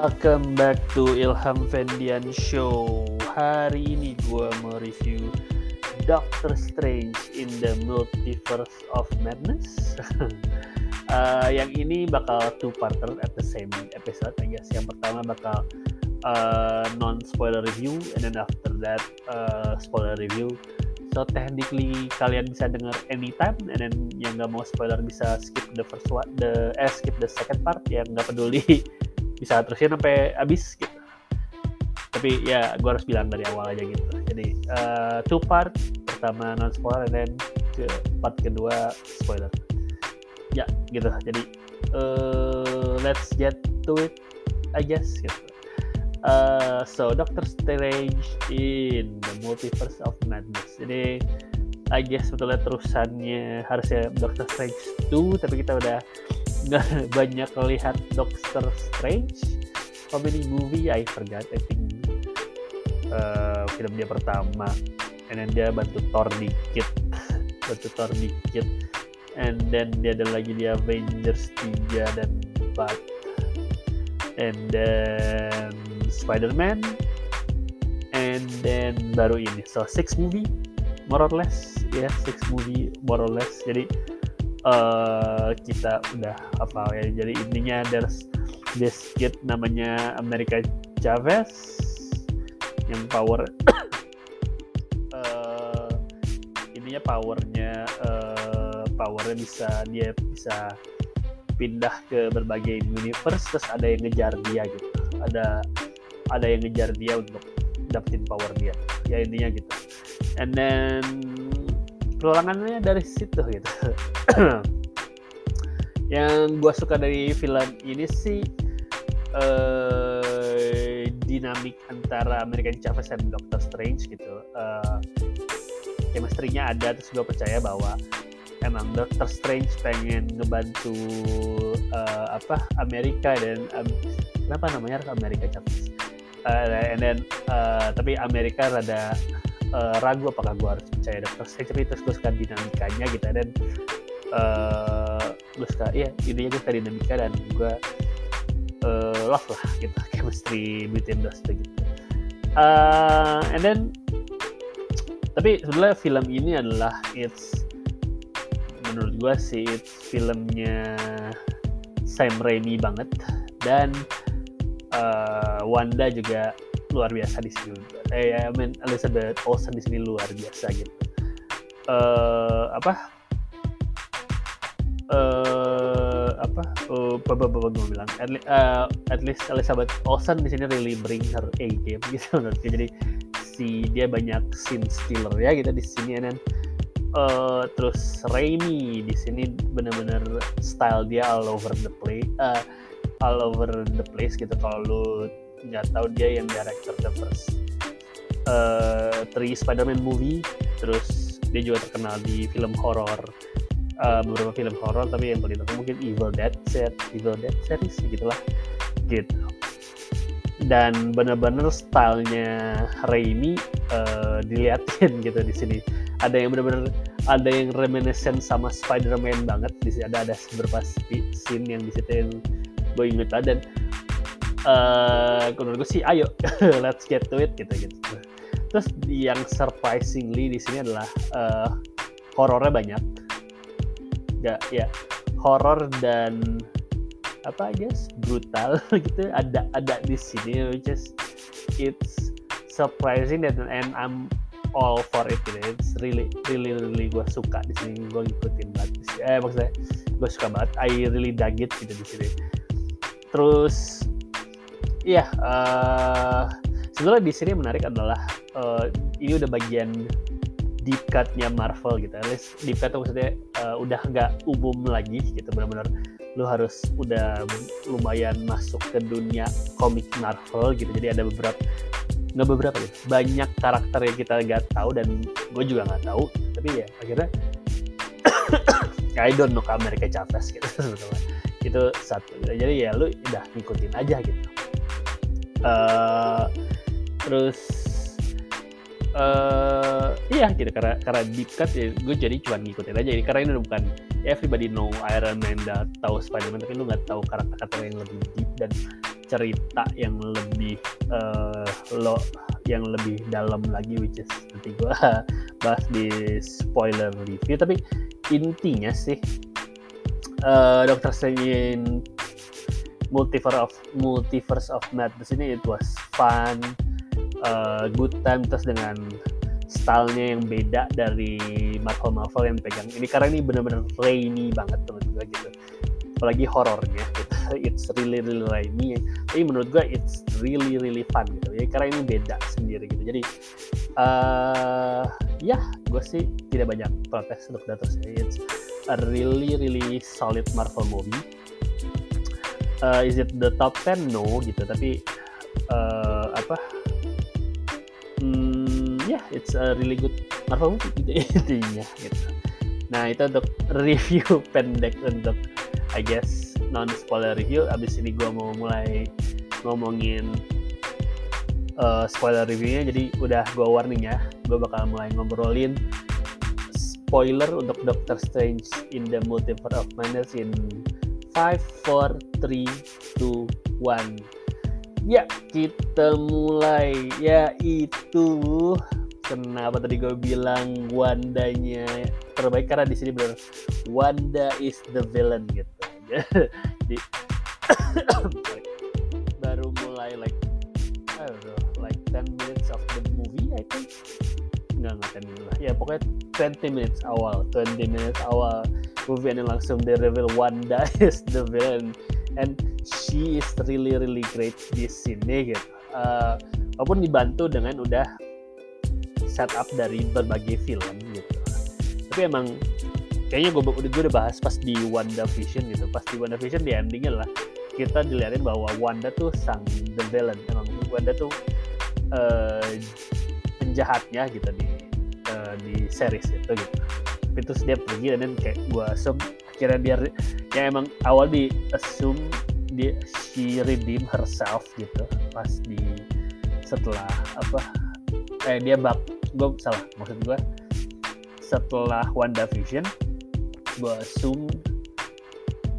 Welcome back to Ilham Fendian Show. Hari ini gue mau review Doctor Strange in the Multiverse of Madness. uh, yang ini bakal two parter at the same episode, I guess. Yang pertama bakal uh, non spoiler review, and then after that uh, spoiler review. So technically kalian bisa dengar anytime, and then yang nggak mau spoiler bisa skip the first one, the eh skip the second part yang nggak peduli bisa terusin sampai habis gitu. Tapi ya gue harus bilang dari awal aja gitu. Jadi uh, two part pertama non spoiler dan ke part kedua spoiler. Ya gitu. Jadi uh, let's get to it I guess gitu. Uh, so Doctor Strange in the Multiverse of Madness. Jadi I guess sebetulnya terusannya harusnya Doctor Strange 2 tapi kita udah nggak banyak lihat Doctor Strange many movie I forgot I think uh, film dia pertama. And then dia bantu Thor dikit bantu Thor dikit. And then dia ada lagi di Avengers 3 dan 4 and then Spider-Man. And then baru ini. So six movie more or less. Ya yeah, six movie more or less. Jadi uh, kita udah apa ya. Jadi intinya there's this kid namanya America Chavez yang power uh, ininya powernya uh, powernya bisa dia bisa pindah ke berbagai universe terus ada yang ngejar dia gitu. Ada ada yang ngejar dia untuk dapetin power dia. Ya intinya gitu. And then peluangannya dari situ gitu. Yang gue suka dari film ini sih uh, dinamik antara American Chavez dan Doctor Strange gitu. Uh, chemistry-nya ada terus gue percaya bahwa emang Doctor Strange pengen ngebantu uh, apa Amerika dan um, kenapa namanya Amerika Chavez uh, and then uh, tapi Amerika rada uh, ragu apakah gue harus percaya Strange tapi terus gue suka dinamikanya gitu dan uh, gue suka iya intinya gue suka dinamika dan gue uh, love lah gitu chemistry between those two gitu. Uh, and then tapi sebenarnya film ini adalah it's menurut gue sih it's filmnya Sam Raimi banget dan uh, Wanda juga luar biasa di sini. Eh, I mean Elizabeth Olsen di sini luar biasa gitu. Uh, apa? Uh, apa? Uh, apa apa gue bilang? At, uh, at least Elizabeth Olsen di sini really bring her A game gitu menurutku. Jadi si dia banyak scene stealer ya gitu di sini dan uh, terus Raimi di sini bener-bener style dia all over the place. Uh, all over the place gitu kalau lu nggak tahu dia yang director the first uh, three Spider-Man movie terus dia juga terkenal di film horor uh, beberapa film horor tapi yang paling terkenal mungkin Evil Dead set Evil Dead series gitulah gitu. Dan bener-bener stylenya Raimi uh, diliatin gitu di sini. Ada yang bener-bener ada yang reminiscent sama Spider-Man banget. Di sini ada ada beberapa scene yang di situ yang gue inget dan uh, menurut gue sih ayo let's get to it gitu gitu. Terus yang surprisingly di sini adalah uh, horornya banyak. Gak ya horor dan apa aja brutal gitu ada ada di sini which is it's surprising and, and I'm all for it gitu. It's really really really gue suka di sini gue ngikutin banget eh maksudnya gue suka banget. I really dug it gitu di sini. Terus iya uh, sebenarnya di sini menarik adalah uh, ini udah bagian deep cutnya Marvel gitu. At least deep cut maksudnya uh, udah nggak umum lagi gitu. Benar-benar lu harus udah lumayan masuk ke dunia komik Marvel gitu. Jadi ada beberapa nggak beberapa ya banyak karakter yang kita nggak tahu dan gue juga nggak tahu. Tapi ya akhirnya I don't know Amerika Chavez gitu. Sebetulnya itu satu. Jadi ya lu udah ngikutin aja gitu uh, terus uh, iya gitu. Karena karena deep cut ya gue jadi cuma ngikutin aja. Ini karena ini udah bukan everybody know Iron Man udah tahu Spider-Man tapi lu nggak tahu karakter-karakter yang lebih deep dan cerita yang lebih uh, lo yang lebih dalam lagi which is nanti gue bahas di spoiler review. Tapi intinya sih uh, Doctor Strange Multiverse of Multiverse of Madness ini it was fun uh, good time terus dengan stylenya yang beda dari Marvel Marvel yang pegang ini. Karena ini benar-benar rainy banget menurut gue gitu. Apalagi horornya gitu. it's really really rainy. Tapi menurut gue it's really really fun gitu. Ya karena ini beda sendiri gitu. Jadi uh, ya gue sih tidak banyak protes untuk Strange it's a really really solid Marvel movie uh, is it the top 10 no gitu. Tapi uh, apa? Hmm, ya yeah, it's a really good Marvel movie gitu intinya gitu. Nah itu untuk review pendek untuk I guess non spoiler review. Abis ini gue mau mulai ngomongin uh, spoiler reviewnya. Jadi udah gue warning ya gue bakal mulai ngobrolin spoiler untuk Doctor Strange in the Multiverse of Madness in 5, 4, 3, 2, 1 ya kita mulai. Ya itu kenapa tadi gue bilang Wandanya terbaik? Karena di sini benar Wanda is the villain gitu. Di baru mulai like I don't know like 10 minutes of the movie I think. Nggak nggak 10 minutes lah. Ya pokoknya 20 minutes awal. 20 minutes awal movie ini langsung di reveal Wanda is the villain and she is really really great di sini gitu. Uh, walaupun dibantu dengan udah setup dari berbagai film gitu. Tapi emang kayaknya gue, gue udah bahas pas di Wanda Vision gitu. Pas di Wanda Vision di endingnya lah kita dilihatin bahwa Wanda tuh sang the villain. Emang Wanda tuh uh, penjahatnya gitu di uh, di series itu gitu tapi terus dia pergi dan kayak gue assume akhirnya dia yang emang awal di assume dia she redeem herself gitu pas di setelah apa eh dia bak gue salah maksud gue setelah Wanda Vision gue assume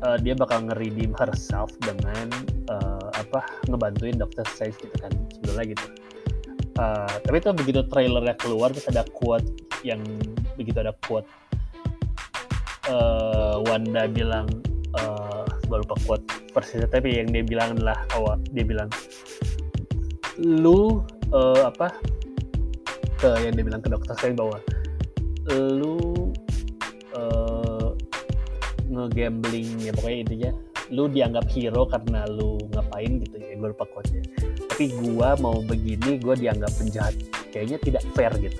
uh, dia bakal nge-redeem herself dengan uh, apa ngebantuin Doctor Strange gitu kan sebetulnya gitu uh, tapi itu begitu trailernya keluar terus ada quote yang begitu ada quote uh, Wanda bilang uh, gue lupa quote persisnya tapi yang dia bilang adalah awal dia bilang lu uh, apa ke yang dia bilang ke dokter Strange bahwa lu uh, ngegambling ya pokoknya intinya lu dianggap hero karena lu ngapain gitu ya gue lupa quote tapi gua mau begini gue dianggap penjahat. Kayaknya tidak fair gitu,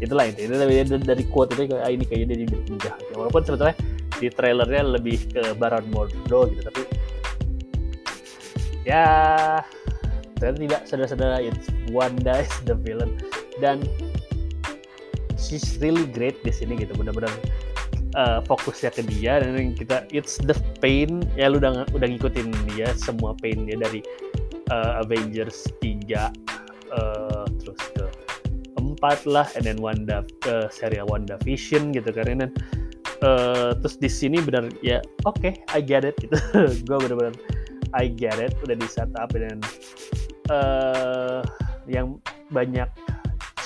itulah itu. Itu dari, dari quote itu kayak ah, ini kayaknya dia penjahat. Ya, walaupun sebetulnya di trailernya lebih ke Baron Mordo gitu tapi ya ternyata tidak. Saudara-saudara it's Wanda is the villain. Dan she's really great di sini gitu. Benar-benar uh, fokusnya ke dia dan kita it's the pain ya lu udah udah ngikutin dia semua pain dia dari uh, Avengers 3 uh, eh, terus ke empat lah and then Wanda ke serial Wanda Vision gitu dan uh, terus di sini benar ya oke okay, I get it gitu gue benar-benar I get it udah di setup dan uh, yang banyak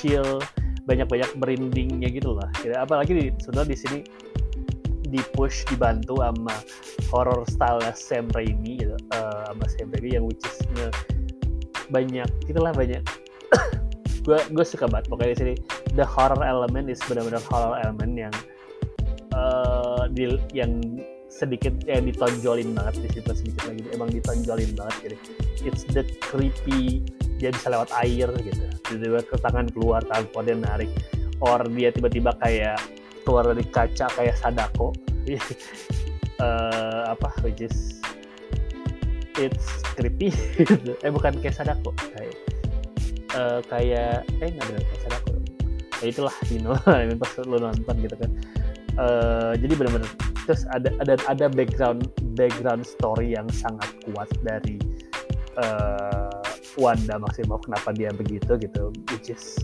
chill banyak-banyak merindingnya gitu lah. Apalagi di, sebenarnya di sini di push dibantu sama horror style Sam Raimi gitu uh, sama Sam Raimi yang which is nge, banyak itulah banyak. Gue gue suka banget. Pokoknya di sini the horror element is benar-benar horror element yang uh, di, yang sedikit yang ditonjolin banget di situ sedikit lagi. Emang ditonjolin banget jadi it's the creepy dia bisa lewat air gitu. Tiba-tiba ke tangan keluar tangan dia narik. Or dia tiba-tiba kayak keluar dari kaca kayak Sadako. Uh, apa which is it's creepy. Eh bukan kayak Sadako kayak uh, kayak eh nggak benar kayak Sadako. Ya itulah you know pas lo nonton gitu kan. Uh, jadi benar-benar terus ada ada ada background background story yang sangat kuat dari uh, Wanda Maximoff kenapa dia begitu gitu which is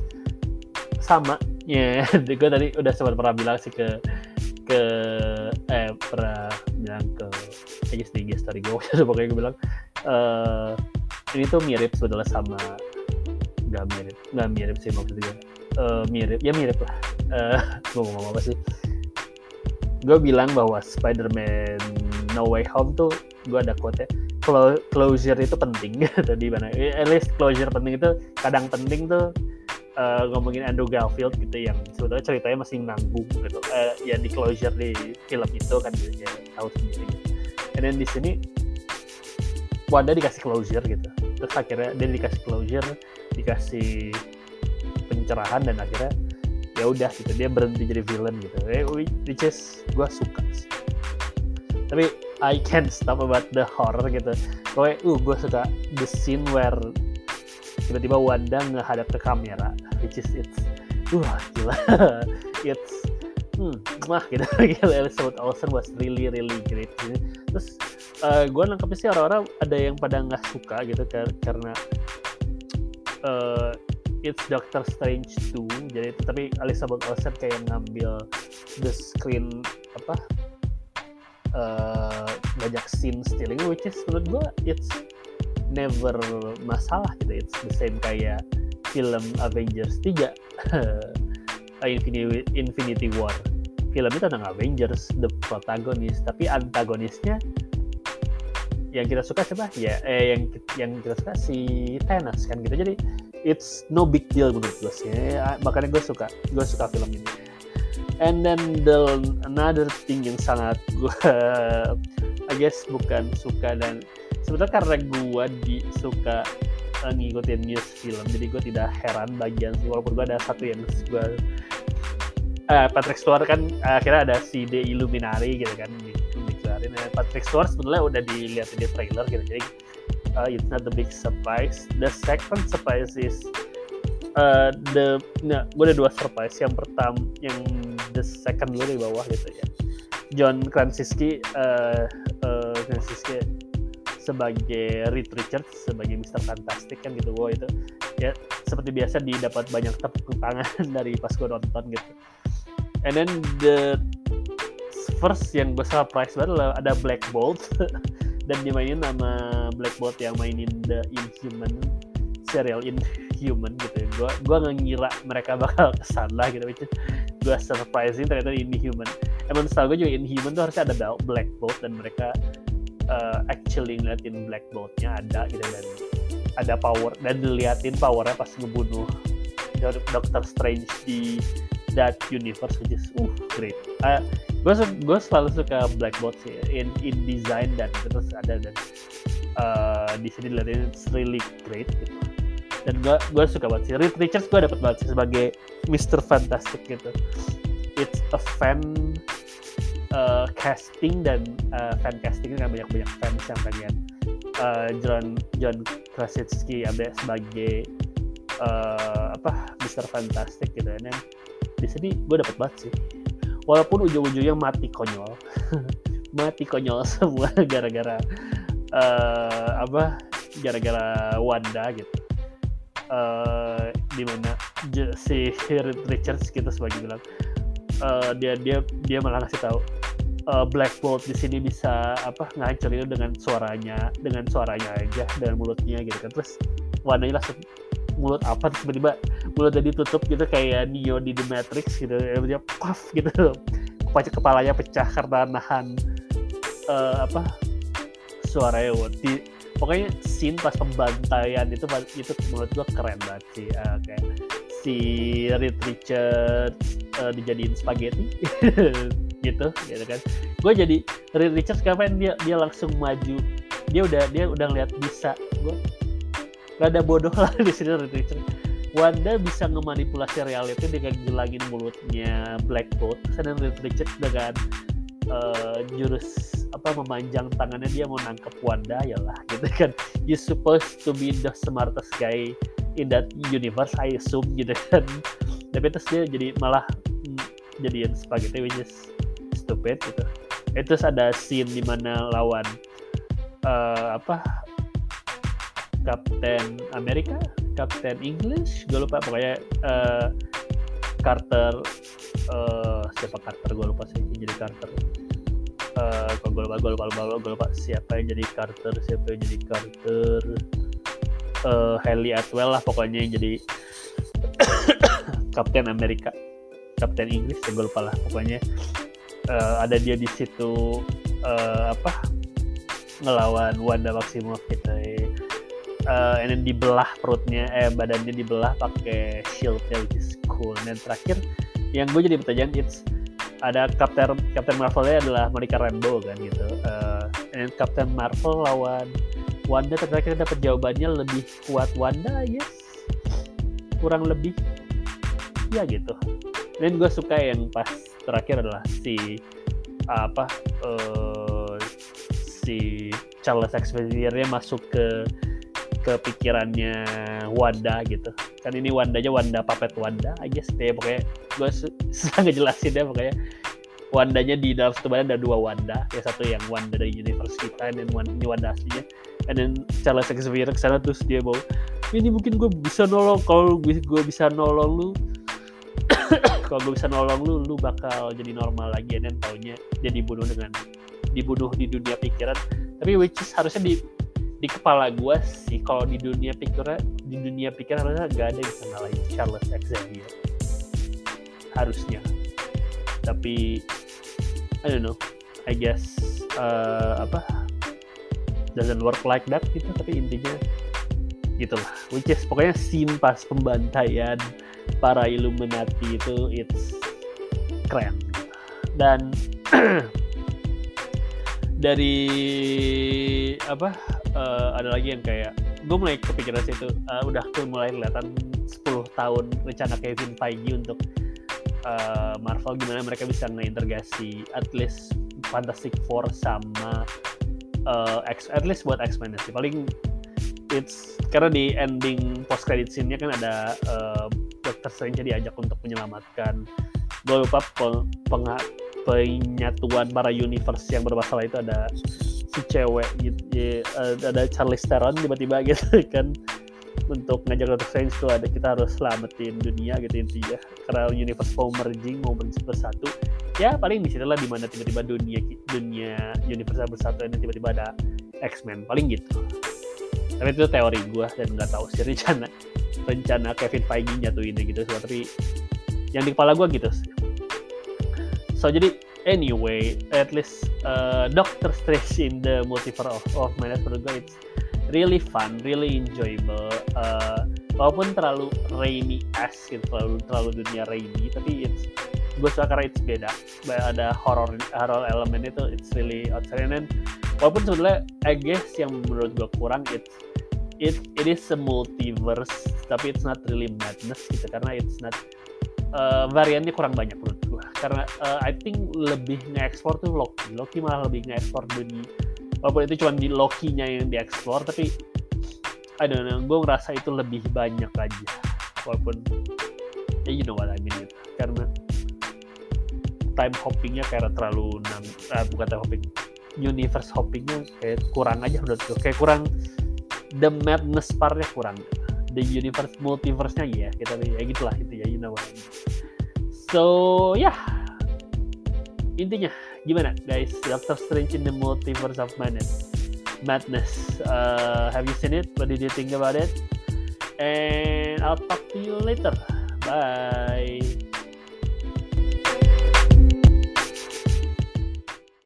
sama ya yeah, gue tadi udah sempat pernah bilang sih ke ke eh pernah bilang ke aja di story gue pokoknya gue bilang uh, ini tuh mirip sebetulnya sama nggak mirip nggak mirip sih maksudnya uh, mirip ya mirip lah. Uh, gue ngomong apa sih. Gue bilang bahwa Spider-Man No Way Home tuh gue ada quote closure itu penting. Tadi mana at least closure penting itu kadang penting tuh uh, ngomongin Andrew Garfield gitu yang sebetulnya ceritanya masih nanggung gitu. Uh, ya di closure di film itu kan gitu, ya tahu sendiri. And then di sini Wanda dikasih closure gitu. Terus akhirnya dia dikasih closure dikasih pencerahan dan akhirnya ya udah gitu dia berhenti jadi villain gitu. Eh, which is gue suka tapi I can't stop about the horror gitu. Pokoknya uh gue suka the scene where tiba-tiba Wanda ngehadap ke kamera which is it's wah gila. It's hmm wah gitu. Gitu Elizabeth Olsen was really really great. Gitu. terus uh, eh, gue nangkepnya sih orang-orang ada yang pada nggak suka gitu karena uh, it's Doctor Strange 2 jadi tapi Elizabeth Olsen kayak ngambil the screen apa uh, banyak scene stealing which is menurut gue it's never masalah gitu. It's the same kayak film Avengers 3 Infinity, Infinity War. Film itu tentang Avengers the protagonist. Tapi antagonisnya yang kita suka siapa? Ya eh yang yang kita suka si Thanos kan gitu. Jadi it's no big deal menurut gue sih. Ya, makanya gue suka gue suka film ini. And then the another thing yang sangat gue I guess bukan suka dan sebetulnya karena gue di suka uh, ngikutin news film jadi gue tidak heran bagian walaupun gue ada satu yang gue uh, Patrick Stewart kan uh, akhirnya ada si The Illuminati gitu kan di, dikeluarin Patrick Stewart sebenarnya udah dilihat di trailer gitu jadi uh, it's not the big surprise. The second surprise is uh, the nah, gue ada dua surprise. Yang pertama yang the second dulu di bawah gitu ya. John Krasinski uh, uh, Krasinski sebagai Reed Richards sebagai Mister Fantastic kan gitu. Gue itu ya seperti biasa didapat banyak tepuk tangan dari pas gue nonton gitu. And then the first yang gue surprise banget adalah ada Black Bolt. Dan dimainin nama Black Bolt yang mainin The Inhuman serial Inhuman gitu. Ya gue gue nggak ngira mereka bakal ke sana gitu. Which gue surprising ternyata Inhuman. Emang setahu gue juga Inhuman tuh harusnya ada Black Bolt dan mereka uh, actually ngeliatin Black Boltnya ada gitu dan ada power dan diliatin powernya pas ngebunuh Doctor Strange di that universe which is uh great. Uh, gue gue selalu suka black box sih in in design dan terus ada dan uh, di sini dilihatin it's really great gitu. Dan gue gue suka banget sih. Reed Richards gue dapat banget sih sebagai Mr. Fantastic gitu. It's a fan uh, casting dan uh, fan casting kan banyak banyak fans yang pengen uh, John John Krasinski ada sebagai uh, apa Mr. Fantastic gitu dan di sini gue dapat banget sih. Walaupun ujung-ujungnya mati konyol. Mati konyol semua gara-gara uh, apa gara-gara Wanda gitu. Uh, di mana si Richards kita sebagai bilang. Uh, dia dia dia malah ngasih tahu uh, Black Bolt di sini bisa apa ngancurin dengan suaranya dengan suaranya aja dengan mulutnya gitu kan. Terus Wanda langsung mulut apa tiba-tiba mulut jadi tutup gitu kayak Neo di The Matrix gitu dia puff gitu. Pecah kepalanya pecah karena nahan uh, apa suaranya di pokoknya scene pas pembantaian itu itu menurut gua keren banget sih uh, kayak si Reed Richards uh, dijadiin spaghetti gitu gitu kan. Gue jadi Reed Richards dia dia langsung maju. Dia udah dia udah ngeliat bisa gue rada bodoh lah di sini Richard Wanda bisa ngemanipulasi reality dengan gelangin mulutnya Black Bolt sedang Richard dengan uh, jurus apa memanjang tangannya dia mau nangkep Wanda ya lah gitu kan. You supposed to be the smartest guy in that universe I assume gitu kan. Tapi terus dia jadi malah mm, jadian spaghetti which stupid gitu. Itu ada scene di mana lawan uh, apa Captain Amerika Captain English gue lupa pokoknya uh, Carter uh, siapa Carter? Gue lupa sih jadi Carter. Uh, kalau gue lupa gue lupa, lupa, gue lupa siapa yang jadi Carter siapa yang jadi Carter. Uh, Haley Atwell lah pokoknya yang jadi Kapten Amerika Kapten Inggris ya gue lupa lah pokoknya uh, ada dia di situ uh, apa ngelawan Wanda Maximoff gitu. Uh, and then dibelah perutnya eh badannya dibelah pakai shield ya which is cool. Dan terakhir yang gue jadi pertanyaan it's ada Captain Captain Marvelnya adalah Monica Rambeau kan gitu. Uh, and Captain Marvel lawan Wanda terakhir dapat jawabannya lebih kuat Wanda yes kurang lebih ya gitu. Dan gue suka yang pas terakhir adalah si apa uh, si Charles Xavier masuk ke ke pikirannya Wanda gitu. Kan ini Wandanya Wanda Puppet Wanda aja sih pokoknya gue susah ngejelasin deh pokoknya. Wandanya di dalam satu badan ada dua Wanda yang satu yang Wanda dari universe kita dan ini Wanda aslinya. And then Charles Xavier ke sana terus dia mau ini mungkin gue bisa nolong kalau gue bisa nolong lu kalau gue bisa nolong lu lu bakal jadi normal lagi dan taunya dia dibunuh dengan dibunuh di dunia pikiran. Tapi which is harusnya di di kepala gue sih kalau di dunia pikiran di dunia pikiran harusnya gak ada yang ngalahin Charles Xavier. Harusnya. Tapi I don't know. I guess uh, apa doesn't work like that gitu tapi intinya gitulah. Which is pokoknya scene pas pembantaian para Illuminati itu it's keren. Dan dari apa uh, ada lagi yang kayak gue mulai kepikiran situ uh, udah tuh mulai kelihatan 10 tahun rencana Kevin Feige untuk uh, Marvel gimana mereka bisa ngeintegrasi at least Fantastic Four sama uh, X at least buat X-Men sih. Paling it's karena di ending post credit scene-nya kan ada uh, Doctor Strange diajak untuk menyelamatkan. Gue lupa peng, penyatuan para universe yang bermasalah itu ada si cewek gitu ada Charlie Theron tiba-tiba gitu kan. Untuk ngajak Doctor Strange tuh ada kita harus selamatin dunia gitu intinya. Karena universe mau merging mau bersatu. Ya paling di lah di mana tiba-tiba dunia dunia universe bersatu ini tiba-tiba ada X-Men. Paling gitu tapi itu teori gue dan nggak tahu sih rencana rencana Kevin Feige nyatuin gitu sih tapi yang di kepala gue gitu sih. So jadi anyway at least uh, Doctor Strange in the Multiverse of, of Madness menurut gue it's really fun really enjoyable uh, walaupun terlalu rainy as gitu terlalu terlalu dunia rainy tapi it's gue suka karena it's beda. Ada horror horror element itu it's really outside and then walaupun sebenarnya I guess yang menurut gue kurang it's it it is a multiverse tapi it's not really madness gitu karena it's not uh, variannya kurang banyak menurut gue karena uh, I think lebih nge-explore tuh Loki. Loki malah lebih nge-explore dunia walaupun itu cuma di Loki-nya yang dieksplor tapi I don't know gue ngerasa itu lebih banyak aja. Walaupun ya you know what I mean gitu karena time hoppingnya kayak terlalu uh, bukan time hopping universe hoppingnya kayak kurang aja menurut gue kayak kurang the madness partnya kurang. The universe multiverse-nya ya kita ya gitulah itu ya you know what I mean. so ya. Yeah. intinya gimana guys? Doctor Strange in the Multiverse of Madness. Madness uh, have you seen it? What did you think about it? And I'll talk to you later. Bye